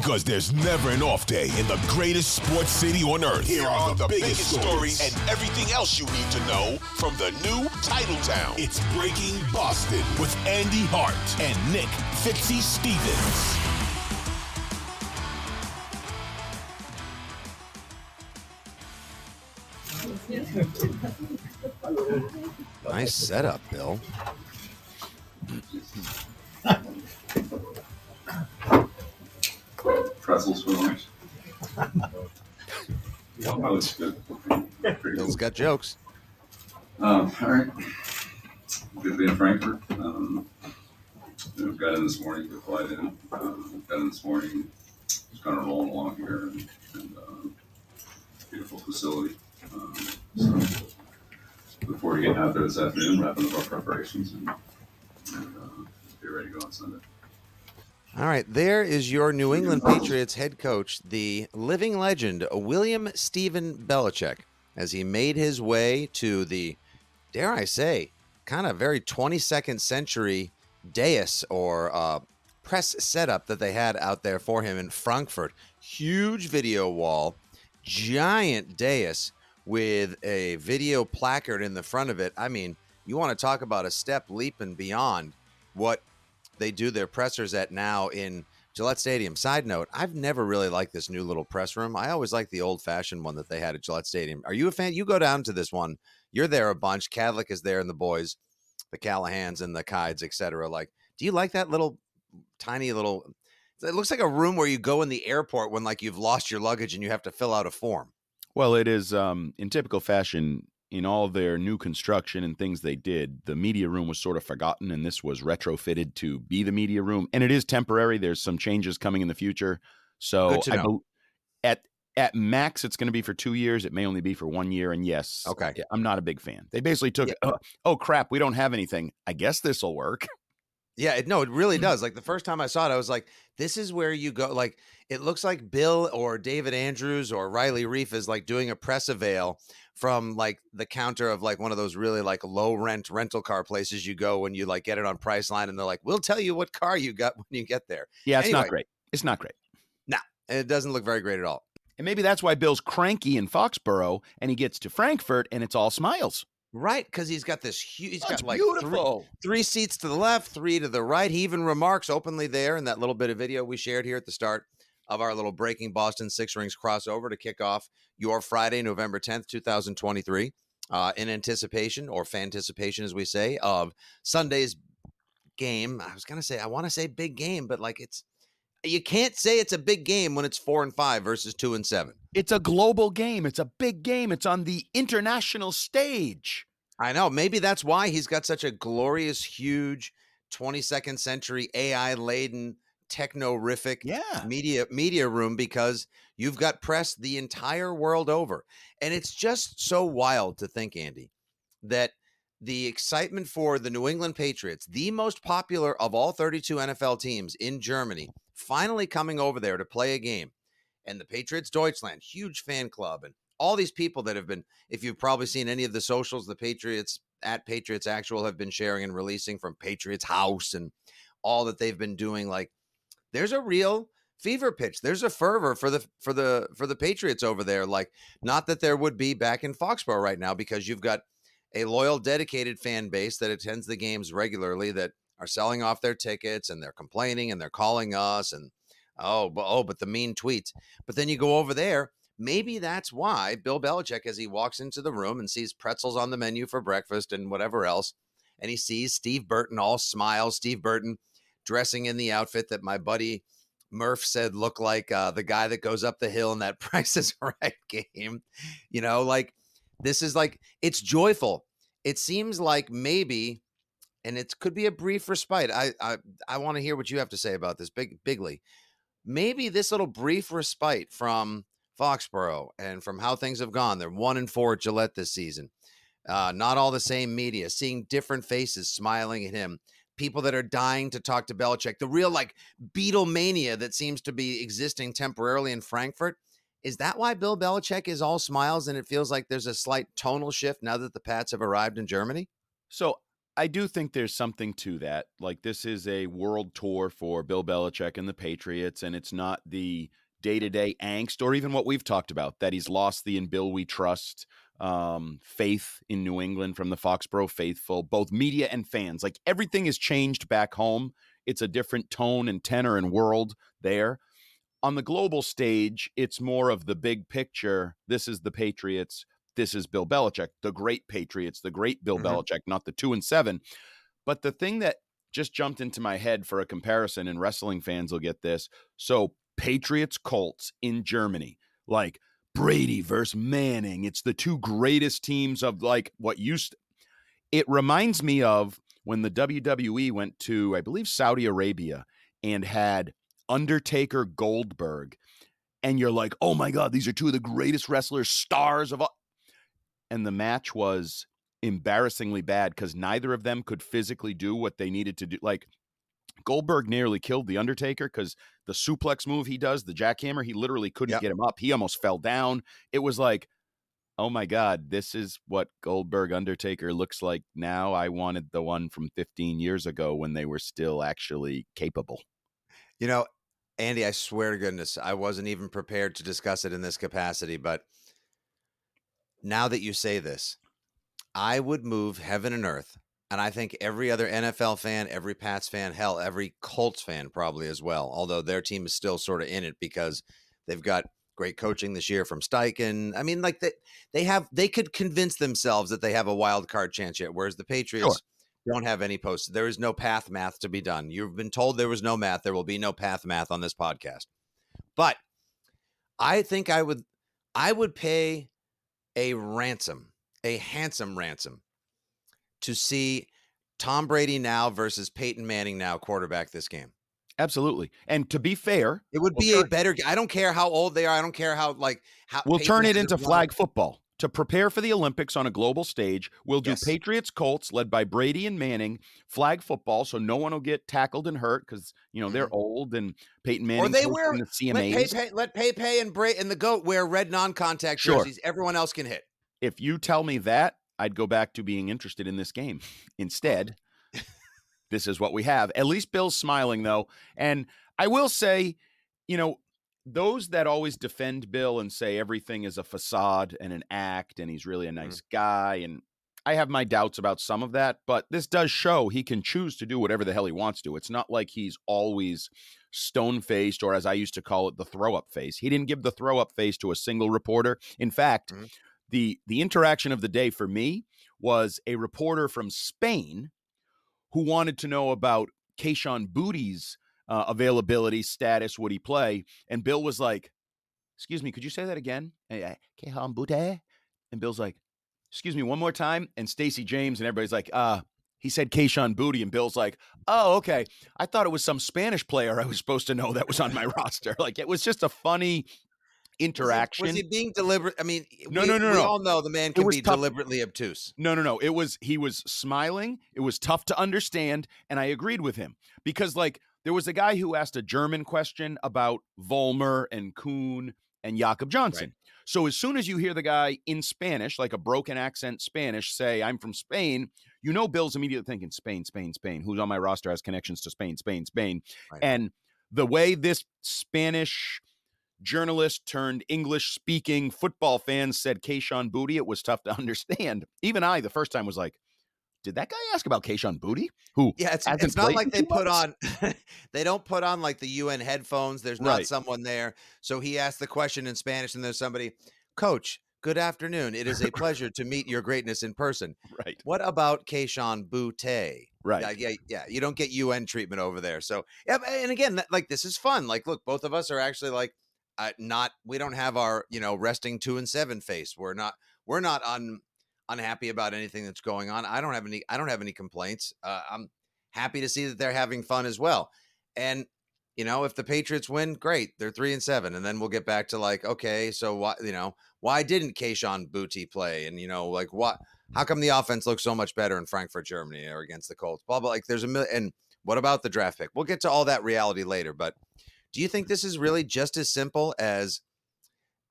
Because there's never an off day in the greatest sports city on earth. Here are the, biggest, stories and everything else you need to know from the new title town. It's Breaking Boston with Andy Hart and Nick Fitzy Stevens. Nice setup, Bill. Pretzels for lunch. that looks good. Pretty Bill's cool. got jokes. Um, all right. Good to be in Frankfurt. Um, you know, got in this morning, good flight in. Um, got in this morning, just kind of rolling along here, and, and um, beautiful facility. Um, so look forward to getting out there this afternoon, wrapping up our preparations, and, and uh, be ready to go on Sunday. All right, there is your New England Patriots head coach, the living legend, William Stephen Belichick, as he made his way to the, dare I say, kind of very 22nd century dais or uh, press setup that they had out there for him in Frankfurt. Huge video wall, giant dais with a video placard in the front of it. I mean, you want to talk about a step leap and beyond what they do their pressers at now in Gillette Stadium. Side note, I've never really liked this new little press room. I always like the old fashioned one that they had at Gillette Stadium. Are you a fan? You go down to this one. You're there a bunch. Kadlick is there and the boys, the Callahans and the Kides, etc. Like, do you like that little tiny little it looks like a room where you go in the airport when like you've lost your luggage and you have to fill out a form. Well, it is um, in typical fashion in all their new construction and things they did. The media room was sort of forgotten, and this was retrofitted to be the media room. And it is temporary. There's some changes coming in the future. So I bel- at at max, it's going to be for two years. It may only be for one year. And yes, Okay. I'm not a big fan. They basically took, Yeah. oh, oh crap, we don't have anything. I guess this will work. Yeah, it, no, it really Mm. does. Like the first time I saw it, I was like, this is where you go. Like it looks like Bill or David Andrews or Riley Reiff is like doing a press avail from like the counter of like one of those really like low rent rental car places you go when you like get it on Priceline and they're like, we'll tell you what car you got when you get there. Yeah, it's Anyway. not great. It's not great. And it doesn't look very great at all. And maybe that's why Bill's cranky in Foxborough and he gets to Frankfurt and it's all smiles. Right, because he's got this huge. He's That's got like three, beautiful. three seats to the left, three to the right. He even remarks openly there in that little bit of video we shared here at the start of our little Breaking Boston Six Rings crossover to kick off your Friday, November 10th, 2023, uh, in anticipation or fanticipation, as we say, of Sunday's game. I was going to say, I want to say big game, but like it's, you can't say it's a big game when it's four and five versus two and seven. It's a global game. It's a big game. It's on the international stage. I know. Maybe that's why he's got such a glorious, huge 22nd century AI laden, technorific Yeah. media media room because you've got press the entire world over. And it's just so wild to think, Andy, that the excitement for the New England Patriots, the most popular of all 32 NFL teams in Germany, finally coming over there to play a game. And the Patriots Deutschland, huge fan club, and all these people that have been, if you've probably seen any of the socials, the Patriots at Patriots Actual have been sharing and releasing from Patriots House and all that they've been doing. Like, there's a real fever pitch. There's a fervor for the for the for the Patriots over there. Like, not that there would be back in Foxborough right now because you've got a loyal, dedicated fan base that attends the games regularly that are selling off their tickets and they're complaining and they're calling us and oh, but oh, but the mean tweets. But then you go over there. Maybe that's why Bill Belichick, as he walks into the room and sees pretzels on the menu for breakfast and whatever else, and he sees Steve Burton all smiles. Steve Burton dressing in the outfit that my buddy Murph said looked like uh, the guy that goes up the hill in that Price is Right game. You know, like this is like it's joyful. It seems like maybe, and it could be a brief respite. I I, I want to hear what you have to say about this, big bigly. Maybe this little brief respite from Foxborough and from how things have gone. They're one and four at Gillette this season. Uh, not all the same media, seeing different faces smiling at him, people that are dying to talk to Belichick, the real like Beatlemania that seems to be existing temporarily in Frankfurt. Is that why Bill Belichick is all smiles and it feels like there's a slight tonal shift now that the Pats have arrived in Germany? So I do think there's something to that. Like this is a world tour for Bill Belichick and the Patriots, and it's not the day to day angst or even what we've talked about that he's lost the in Bill we trust um, faith in New England from the Foxborough faithful, both media and fans. Like everything has changed back home. It's a different tone and tenor and world there. On the global stage, it's more of the big picture. This is the Patriots. This is Bill Belichick, the great Patriots, the great Bill mm-hmm. Belichick, not the two and seven. But the thing that just jumped into my head for a comparison, and wrestling fans will get this. So, Patriots Colts in Germany, like Brady versus Manning. It's the two greatest teams of like what used. It reminds me of when the WWE went to, I believe, Saudi Arabia and had Undertaker Goldberg. And you're like, oh my God, these are two of the greatest wrestlers, stars of all. And the match was embarrassingly bad because neither of them could physically do what they needed to do. Like Goldberg nearly killed The Undertaker because the suplex move he does, the jackhammer, he literally couldn't yep. get him up. He almost fell down. It was like, oh my God, this is what Goldberg Undertaker looks like now. I wanted the one from 15 years ago when they were still actually capable. You know, Andy, I swear to goodness, I wasn't even prepared to discuss it in this capacity, but now that you say this, I would move heaven and earth and I think every other NFL fan, every Pats fan, hell, every Colts fan probably as well. Although their team is still sort of in it because they've got great coaching this year from Steichen. I mean, like they they have they could convince themselves that they have a wild card chance yet, whereas the Patriots sure. don't have any posts. There is no path math to be done. You've been told there was no math. There will be no path math on this podcast. But I think I would I would pay a ransom, a handsome ransom to see Tom Brady now versus Peyton Manning now quarterback this game. Absolutely. And to be fair, it would be we'll a better I don't care how old they are. I don't care how like how We'll Peyton turn it into flag football. To prepare for the Olympics on a global stage, we'll do yes. Patriots Colts led by Brady and Manning, flag football, so no one will get tackled and hurt because you know they're mm-hmm. old and Peyton Manning. Or they wear the CMAs. Let Pay Pay, and Bray and the goat wear red non-contact jerseys. Sure. Everyone else can hit. If you tell me that, I'd go back to being interested in this game. Instead, this is what we have. At least Bill's smiling though. And I will say, you know, those that always defend Bill and say everything is a facade and an act and he's really a nice mm-hmm. guy and I have my doubts about some of that, but this does show he can choose to do whatever the hell he wants to. It's not like he's always stone faced or, as I used to call it, the throw up face. He didn't give the throw up face to a single reporter. In fact, mm-hmm the the interaction of the day for me was a reporter from Spain who wanted to know about Kayshon Boutte's uh, availability status. Would he play? And Bill was like, "Excuse me, could you say that again?" And Bill's like, "Excuse me, one more time." And Stacey James and everybody's like, "Uh." He said Kayshon Booty, and Bill's like, "Oh, okay. I thought it was some Spanish player I was supposed to know that was on my roster." Like it was just a funny interaction. Was he, was he being deliberate? I mean, no, we, no, no, we no. all know the man can be tough. deliberately obtuse. No, no, no. It was he was smiling. It was tough to understand, and I agreed with him because, like, there was a guy who asked a German question about Vollmer and Kuhn and Jakob Johnson. Right. So as soon as you hear the guy in Spanish, like a broken accent Spanish, say, "I'm from Spain," you know Bill's immediately thinking Spain, Spain, Spain. Who's on my roster has connections to Spain, Spain, Spain, right. and the way this Spanish journalist turned English speaking football fans said Kayshon Booty, it was tough to understand. Even I, the first time, was like, did that guy ask about Kayshon Booty? Who? Yeah, it's, it's not like they put months? on, they don't put on like the UN headphones. There's not Right. someone there. So he asked the question in Spanish, and there's somebody, Coach, good afternoon. It is a pleasure to meet your greatness in person. Right, What about Kayshon Boutte? right. Yeah, yeah, yeah. You don't get UN treatment over there. So, yeah, and again, that, like this is fun. Like, look, both of us are actually like, uh, not. We don't have our, you know, resting two and seven face. We're not. We're not un, unhappy about anything that's going on. I don't have any. I don't have any complaints. Uh, I'm happy to see that they're having fun as well. And you know, if the Patriots win, great. They're three and seven, and then we'll get back to like, okay, so why, you know, why didn't Kayshon Booty play? And you know, like what? How come the offense looks so much better in Frankfurt, Germany, or against the Colts? Blah blah. Like, there's a million. And what about the draft pick? We'll get to all that reality later. But do you think this is really just as simple as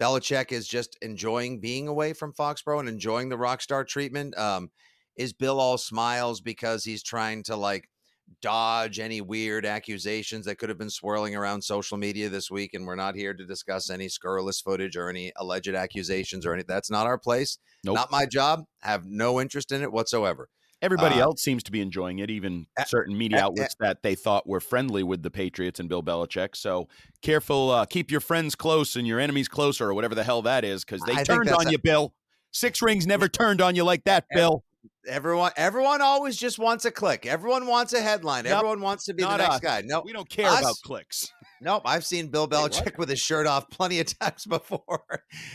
Belichick is just enjoying being away from Foxborough and enjoying the rock star treatment? Um, is Bill all smiles because he's trying to like dodge any weird accusations that could have been swirling around social media this week? And we're not here to discuss any scurrilous footage or any alleged accusations or any. That's not our place. Nope. Not my job. Have no interest in it whatsoever. Everybody Uh, else seems to be enjoying it, even uh, certain media uh, outlets that they thought were friendly with the Patriots and Bill Belichick. So careful, uh, keep your friends close and your enemies closer, or whatever the hell that is, because they I turned on you, Bill. Six rings never turned on you like that, Bill. Everyone, everyone always just wants a click. Everyone wants a headline. Yep. Everyone wants to be the next us. guy. No, We don't care us- about clicks. nope. I've seen Bill? Belichick with his shirt off plenty of times before.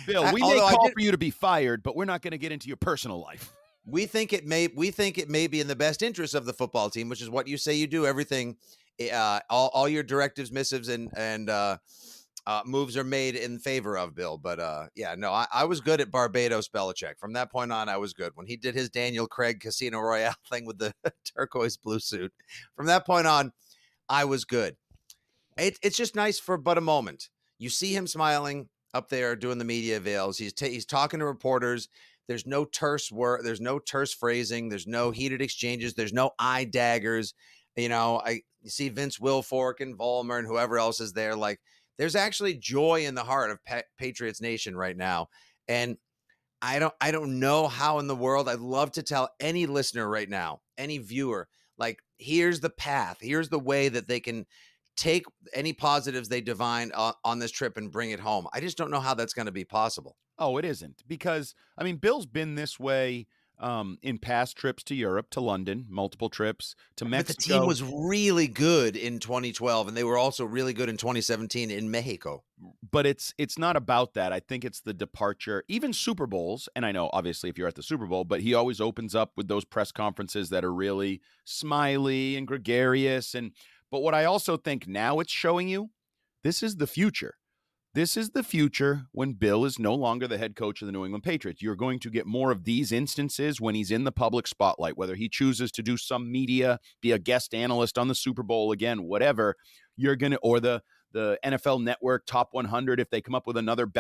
Bill, I- we may call for you to be fired, but we're not going to get into your personal life. We think it may we think it may be in the best interest of the football team, which is what you say you do. Everything, uh, all, all your directives, missives, and and uh, uh, moves are made in favor of Bill. But uh, yeah, no, I, I was good at Barbados Belichick. From that point on, I was good. When he did his Daniel Craig Casino Royale thing with the turquoise blue suit, from that point on, I was good. It, it's just nice for but a moment. You see him smiling up there doing the media veils. He's ta- he's talking to reporters. There's no terse word. There's no terse phrasing. There's no mm-hmm. heated exchanges. There's no eye daggers. You know, I you see Vince Wilfork and Vollmer and whoever else is there. Like, there's actually joy in the heart of pa- Patriots Nation right now, and I don't I don't know how in the world. I'd love to tell any listener right now, any viewer, like here's the path. Here's the way that they can take any positives they divine on, on this trip and bring it home. I just don't know how that's going to be possible. Oh, it isn't because I mean, Bill's been this way um, in past trips to Europe, to London, multiple trips to But Mexico. the team was really good in 2012, and they were also really good in 2017 in Mexico. but it's it's not about that. I think it's the departure. Even Super Bowls, and I know obviously if you're at the Super Bowl, but he always opens up with those press conferences that are really smiley and gregarious. And but what I also think now it's showing you, this is the future. This is the future when Bill is no longer the head coach of the New England Patriots. You're going to get more of these instances when he's in the public spotlight, whether he chooses to do some media, be a guest analyst on the Super Bowl again, whatever. You're gonna or the the NFL Network Top 100 if they come up with another ah.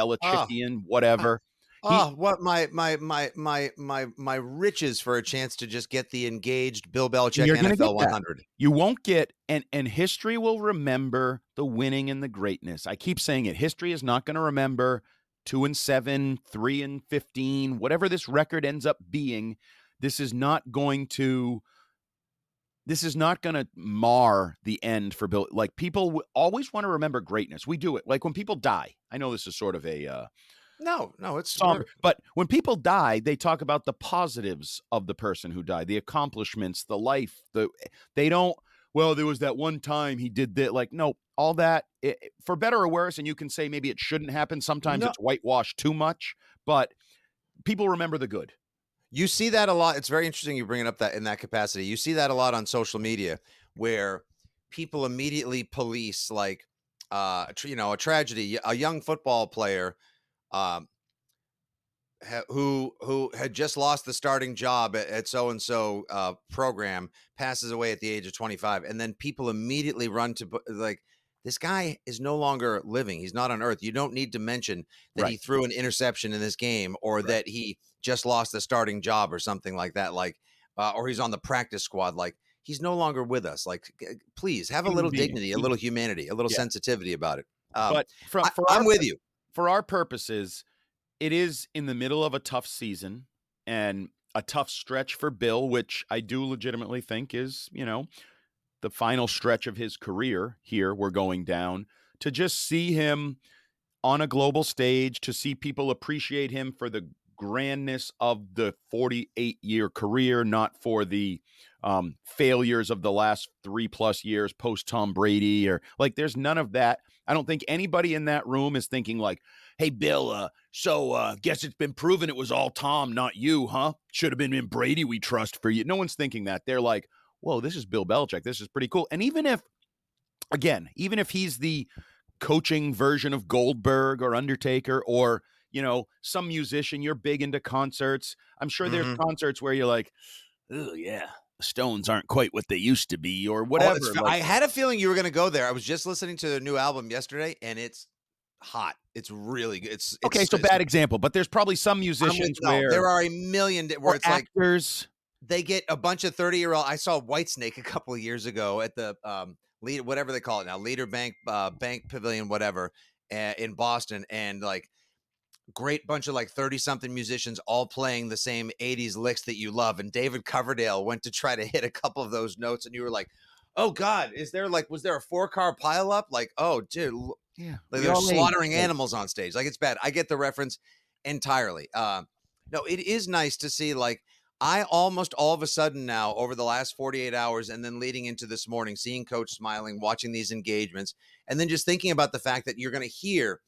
Belichickian, whatever. Oh, what my my my my my my riches for a chance to just get the engaged Bill Belichick NFL that. 100. You won't get and and history will remember the winning and the greatness. I keep saying it. History is not going to remember 2 and 7, 3 and 15, whatever this record ends up being. This is not going to this is not going to mar the end for Bill. Like people w- always want to remember greatness. We do it. Like when people die. I know this is sort of a uh No, no, it's somber. But when people die, they talk about the positives of the person who died, the accomplishments, the life. The they don't. Well, there was that one time he did that. Like no, all that it, for better or worse. And you can say maybe it shouldn't happen. Sometimes No. it's whitewashed too much, but people remember the good. You see that a lot. It's very interesting you bring it up that in that capacity. You see that a lot on social media where people immediately police like uh tr- you know a tragedy a young football player um ha- who who had just lost the starting job at so and so uh program passes away at the age of 25 and then people immediately run to like this guy is no longer living he's not on earth you don't need to mention that he threw an interception in this game or Right. that he just lost the starting job or something like that like uh, or he's on the practice squad like he's no longer with us like please have a little dignity a little humanity a little Yeah. sensitivity about it Um, but from, I, our with you. For our purposes, it is in the middle of a tough season and a tough stretch for Bill, which I do legitimately think is, you know, the final stretch of his career here. We're going down to just see him on a global stage, to see people appreciate him for the grandness of the 48 year career, not for the um, failures of the last three plus years post Tom Brady or like there's none of that. I don't think anybody in that room is thinking like, hey, Bill, uh, so uh, guess it's been proven it was all Tom, not you, huh? Should have been in Brady we trust for you. No one's thinking that. They're like, whoa, this is Bill Belichick. This is pretty cool. And even if, again, even if he's the coaching version of Goldberg or Undertaker or you know some musician you're big into concerts i'm sure there's Mhm. concerts where you're like oh yeah stones aren't quite what they used to be or Oh, whatever it's- like- I had a feeling you were going to go there. I was just listening to their new album yesterday, and it's hot. It's really good. It's, it's okay so it's- bad example but there's probably some I'm with- musicians no, where there are a million where it's like actors they get a bunch of 30 year old i saw whitesnake a couple of years ago at the um lead whatever they call it now leader bank uh, bank pavilion whatever uh, in boston and like great bunch of like 30 something musicians all playing the same 80s licks that you love and david coverdale went to try to hit a couple of those notes and you were like oh god is there like was there a four car pileup like oh dude yeah like they're slaughtering animals on stage. Like it's bad. I get the reference entirely. Uh, no, it is nice to see. Like I almost all of a sudden now, over the last 48 hours, and then leading into this morning, seeing Coach smiling, watching these engagements, and then just thinking about the fact that you're going to hear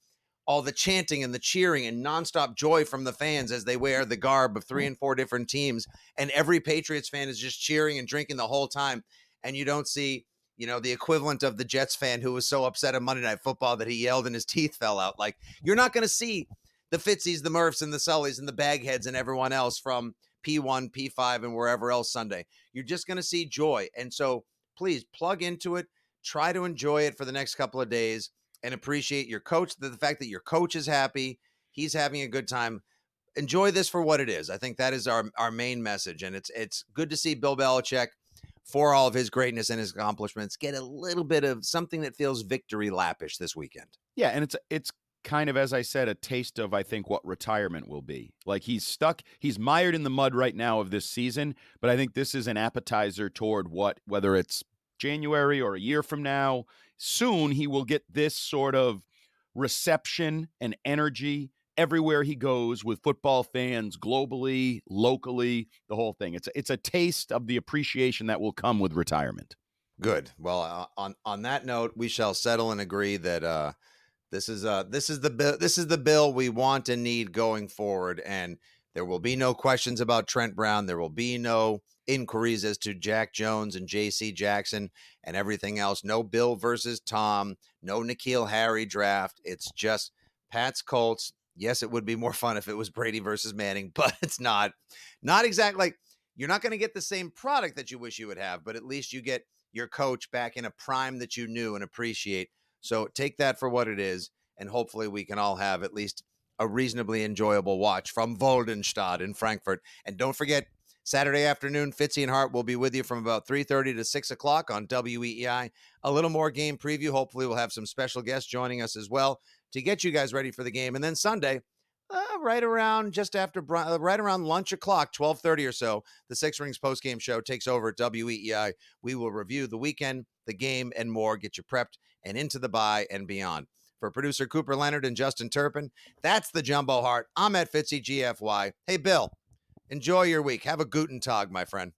all the chanting and the cheering and nonstop joy from the fans as they wear the garb of three mm. and four different teams, and every Patriots fan is just cheering and drinking the whole time, and you don't see you know, the equivalent of the Jets fan who was so upset on Monday Night Football that he yelled and his teeth fell out. Like, you're not going to see the Fitzies, the Murphs, and the Sullys, and the Bagheads, and everyone else from P1, P5, and wherever else Sunday. You're just going to see joy. And so, please plug into it, try to enjoy it for the next couple of days, and appreciate your coach. The, the fact that your coach is happy, he's having a good time. Enjoy this for what it is. I think that is our our main message, and it's it's good to see Bill Belichick for all of his greatness and his accomplishments, get a little bit of something that feels victory lappish this weekend. Yeah, and it's it's kind of as I said a taste of I think what retirement will be. Like he's stuck, he's mired in the mud right now of this season, but I think this is an appetizer toward what whether it's January or a year from now, soon he will get this sort of reception and energy everywhere he goes with football fans globally, locally, the whole thing. It's a, it's a taste of the appreciation that will come with retirement. Good. Well, uh, on on that note, we shall settle and agree that uh, this is uh this is the bill this is the bill we want and need going forward, and there will be no questions about Trent Brown. There will be no inquiries as to Jack Jones and J.C. Jackson and everything else. No Bill versus Tom. No N'Keal Harry draft. It's just Pat's Colts. Yes, it would be more fun if it was Brady versus Manning, but it's not. Not exactly like you're not going to get the same product that you wish you would have, but at least you get your coach back in a prime that you knew and appreciate. So take that for what it is, and hopefully we can all have at least a reasonably enjoyable watch from Voldenstadt in Frankfurt. And don't forget, Saturday afternoon, Fitzy and Hart will be with you from about 3.30 to 6 o'clock on WEEI. A little more game preview. Hopefully we'll have some special guests joining us as well to get you guys ready for the game. And then Sunday, uh, right around just after uh, right around lunch o'clock 12.30 or so the six rings post game show takes over at weei we will review the weekend the game and more get you prepped and into the bye and beyond for producer cooper leonard and justin turpin that's the jumbo hart. I'm at fitzy gfy hey bill enjoy your week. Have a guten tag my friend